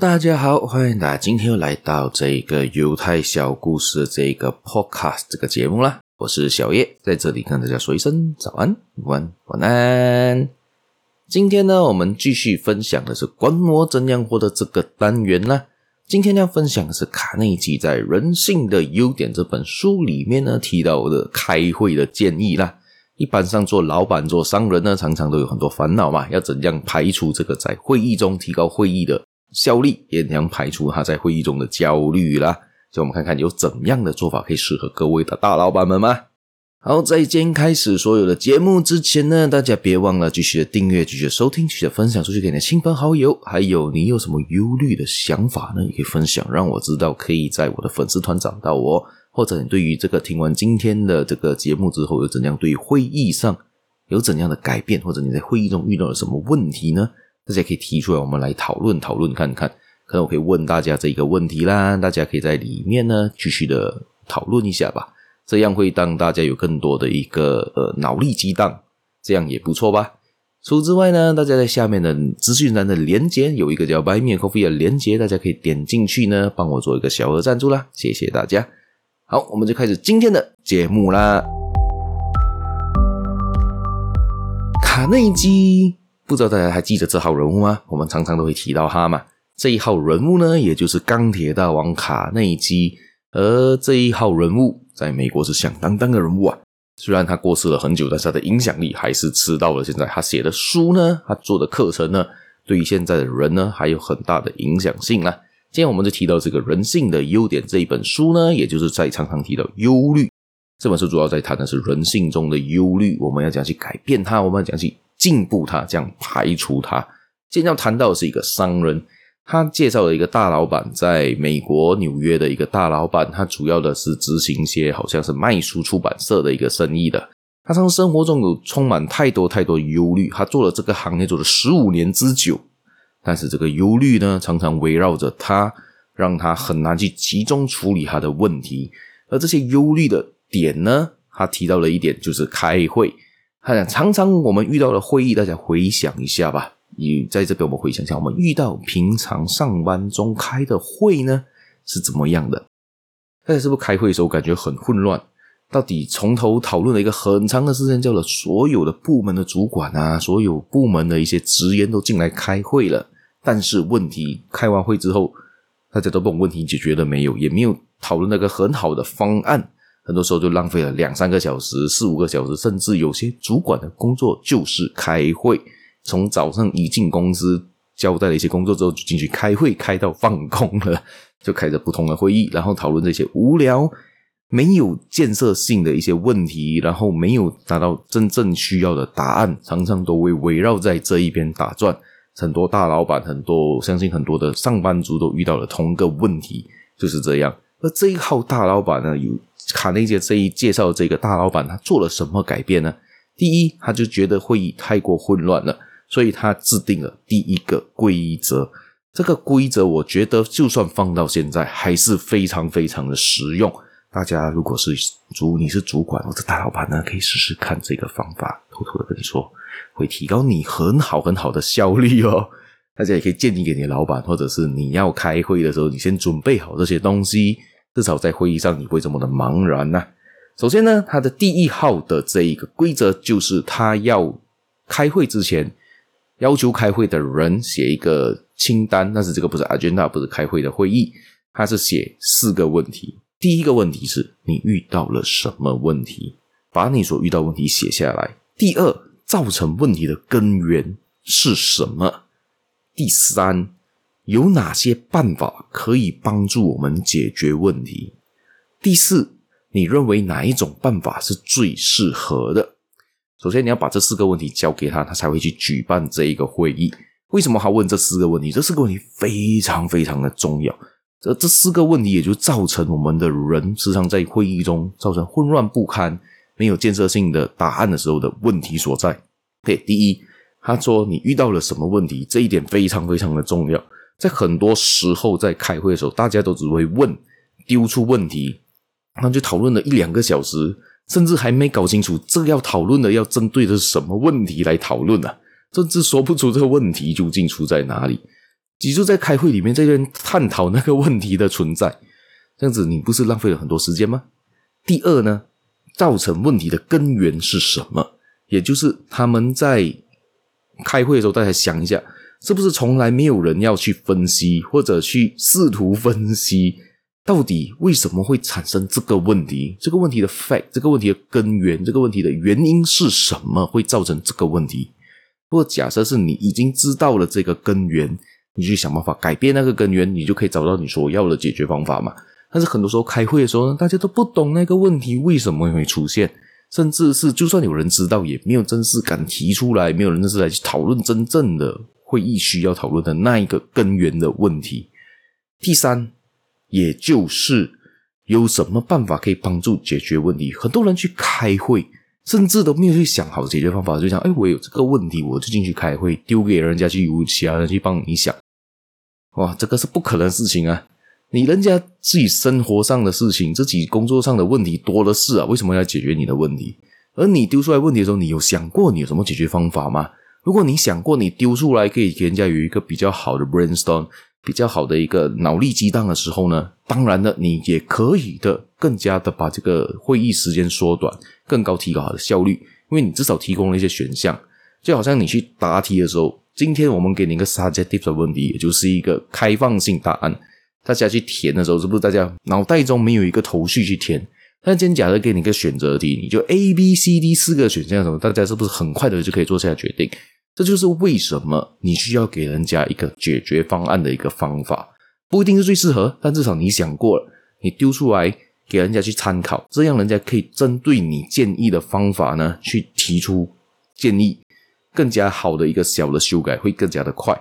大家好，欢迎大家今天又来到这个犹太小故事的这个 podcast 这个节目啦。我是小叶，在这里跟大家说一声早安、晚安、晚安。今天呢，我们继续分享的是“管我怎样获得这个单元啦。今天要分享的是卡内基在《人性的优点》这本书里面呢提到的开会的建议啦。一般上做老板、做商人呢，常常都有很多烦恼嘛，要怎样排除这个在会议中提高会议的效力，也能排除他在会议中的焦虑啦。所以我们看看有怎样的做法可以适合各位的大老板们吗？好，在今天开始所有的节目之前呢，大家别忘了继续的订阅、继续收听、继续分享出去给你的亲朋好友。还有你有什么忧虑的想法呢？也可以分享，让我知道，可以在我的粉丝团找到我。或者你对于这个听完今天的这个节目之后，有怎样对会议上有怎样的改变，或者你在会议中遇到了什么问题呢？大家可以提出来，我们来讨论讨论看看。可能我可以问大家这一个问题啦，大家可以在里面呢继续的讨论一下吧。这样会让大家有更多的一个呃脑力激荡，这样也不错吧。除此之外呢，大家在下面的资讯栏的连接有一个叫 Buy Me Coffee 的连接，大家可以点进去呢，帮我做一个小额赞助啦，谢谢大家。好，我们就开始今天的节目啦。卡内基。不知道大家还记得这号人物吗？我们常常都会提到他嘛。这一号人物呢，也就是钢铁大王卡内基。而这一号人物在美国是响当当的人物啊。虽然他过世了很久，但是他的影响力还是吃到了现在。他写的书呢，他做的课程呢，对于现在的人呢，还有很大的影响性啦。今天我们就提到这个人性的优点这一本书呢，也就是在常常提到忧虑。这本书主要在谈的是人性中的忧虑，我们要讲去改变它，我们要讲去。进步它，这样排除它。今天要谈到的是一个商人，他介绍了一个大老板，在美国纽约的一个大老板，他主要的是执行一些好像是卖书出版社的一个生意的。他从生活中有充满太多太多忧虑，他做了这个行业做了十五年之久，但是这个忧虑呢，常常围绕着他，让他很难去集中处理他的问题。而这些忧虑的点呢，他提到了一点，就是开会。他讲，常常我们遇到的会议，大家回想一下吧。你在这边，我们回想一下，我们遇到平常上班中开的会呢，是怎么样的？大家是不是开会的？时候感觉很混乱？到底从头讨论了一个很长的？时间，叫了所有的？部门的？主管啊，所有部门的？一些职员都进来开会了。但是问题开完会之后，大家都把问题解决了没有？也没有讨论那个很好的？方案。很多时候就浪费了两三个小时、四五个小时，甚至有些主管的工作就是开会。从早上一进公司交代了一些工作之后，就进去开会，开到放空了，就开着不同的会议，然后讨论这些无聊、没有建设性的一些问题，然后没有达到真正需要的答案，常常都会围绕在这一边打转。很多大老板，很多相信很多的上班族都遇到了同一个问题，就是这样。而这一号大老板呢，有。卡内基这一介绍这个大老板，他做了什么改变呢？第一，他就觉得会议太过混乱了，所以他制定了第一个规则。这个规则，我觉得就算放到现在，还是非常非常的实用。大家如果是主，你是主管或者大老板呢，可以试试看这个方法。偷偷的跟你说，会提高你很好很好的效率哦。大家也可以建议给你的老板，或者是你要开会的时候，你先准备好这些东西。至少在会议上你不会这么的茫然呐。首先呢，他的第一号的这一个规则就是，他要开会之前要求开会的人写一个清单，但是这个不是 agenda，不是开会的会议，他是写四个问题。第一个问题是你遇到了什么问题，把你所遇到问题写下来。第二，造成问题的根源是什么？第三。有哪些办法可以帮助我们解决问题？第四，你认为哪一种办法是最适合的？首先，你要把这四个问题交给他，他才会去举办这一个会议。为什么他问这四个问题？这四个问题非常非常的重要。这这四个问题也就造成我们的人时常在会议中造成混乱不堪、没有建设性的答案的时候的问题所在。对，第一，他说你遇到了什么问题？这一点非常非常的重要。在很多时候，在开会的时候，大家都只会问，丢出问题，然后就讨论了一两个小时，甚至还没搞清楚这要讨论的要针对的是什么问题来讨论呢、啊，甚至说不出这个问题究竟出在哪里。记住在开会里面这边探讨那个问题的存在，这样子你不是浪费了很多时间吗？第二呢，造成问题的根源是什么？也就是他们在开会的时候，大家想一下，是不是从来没有人要去分析或者去试图分析，到底为什么会产生这个问题？这个问题的 fact，这个问题的根源，这个问题的原因是什么会造成这个问题？如果假设是你已经知道了这个根源。你去想办法改变那个根源，你就可以找到你所要的解决方法嘛。但是很多时候开会的时候呢，大家都不懂那个问题为什么会出现，甚至是就算有人知道，也没有正式敢提出来，没有人正式来去讨论真正的会议需要讨论的那一个根源的问题。第三，也就是有什么办法可以帮助解决问题？很多人去开会。甚至都没有去想好解决方法，就想：哎，我有这个问题，我就进去开会，丢给人家去由其他人去帮你想。哇，这个是不可能的事情啊！你人家自己生活上的事情，自己工作上的问题多的是啊，为什么要解决你的问题？而你丢出来问题的时候，你有想过你有什么解决方法吗？如果你想过，你丢出来可以给人家有一个比较好的 brainstorm。比较好的一个脑力激荡的时候呢，当然了，你也可以的更加的把这个会议时间缩短，更高提高它的效率，因为你至少提供了一些选项，就好像你去答题的时候，今天我们给你一个 subjective 的问题，也就是一个开放性答案，大家去填的时候，是不是大家脑袋中没有一个头绪去填？但今天假设给你一个选择题，你就 A、B、C、D 四个选项的时候，大家是不是很快的就可以做下决定？这就是为什么你需要给人家一个解决方案的一个方法，不一定是最适合，但至少你想过了，你丢出来给人家去参考，这样人家可以针对你建议的方法呢去提出建议，更加好的一个小的修改会更加的快。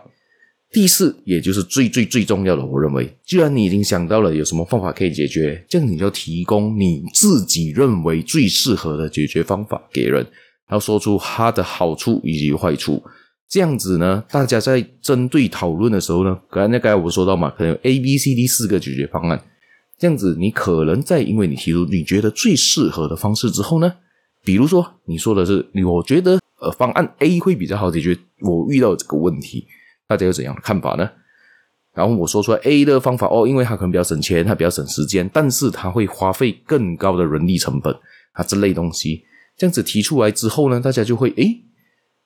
第四，也就是最最最重要的，我认为，既然你已经想到了有什么方法可以解决，这样你就提供你自己认为最适合的解决方法给人。要说出它的好处以及坏处，这样子呢，大家在针对讨论的时候呢，刚才那刚才我说到嘛，可能有 A、B、C、D 四个解决方案，这样子你可能在因为你提出你觉得最适合的方式之后呢，比如说你说的是，我觉得呃方案 A 会比较好解决我遇到这个问题，大家有怎样的看法呢？然后我说出来 A 的方法哦，因为它可能比较省钱，它比较省时间，但是它会花费更高的人力成本啊这类东西。这样子提出来之后呢，大家就会诶，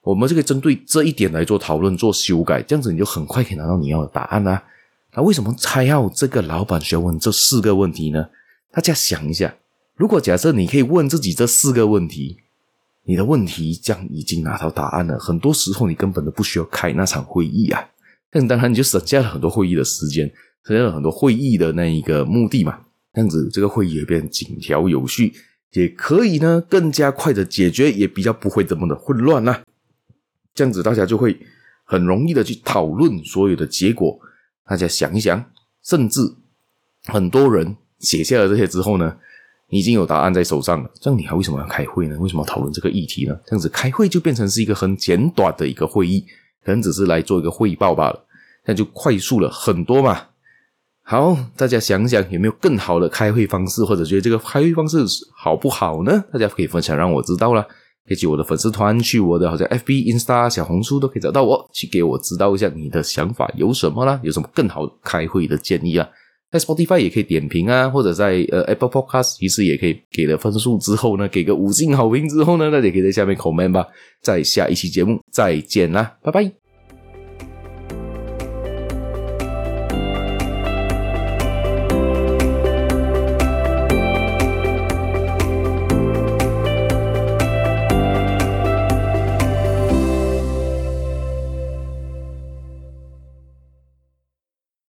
我们就可以针对这一点来做讨论、做修改。这样子你就很快可以拿到你要的答案啦。那为什么才要这个老板需要问这四个问题呢？大家想一下，如果假设你可以问自己这四个问题，你的问题将已经拿到答案了。很多时候你根本都不需要开那场会议啊。但当然你就省下了很多会议的时间，省下了很多会议的那一个目的嘛。这样子这个会议也变井条有序。也可以呢，更加快的解决，也比较不会这么的混乱呐。这样子大家就会很容易的去讨论所有的结果。大家想一想，甚至很多人写下了这些之后呢，已经有答案在手上了。这样你还为什么要开会呢？为什么要讨论这个议题呢？这样子开会就变成是一个很简短的一个会议，可能只是来做一个汇报罢了，那就快速了很多嘛。好，大家想想有没有更好的开会方式，或者觉得这个开会方式好不好呢？大家可以分享让我知道啦。可以去我的粉丝团，去我的好像 FB、Insta、小红书都可以找到我，去给我知道一下你的想法有什么啦，有什么更好开会的建议啊？在 Spotify 也可以点评啊，或者在呃 Apple Podcast 其实也可以给了分数之后呢，给个五星好评之后呢，大家可以在下面 comment 吧。在下一期节目再见啦，拜拜。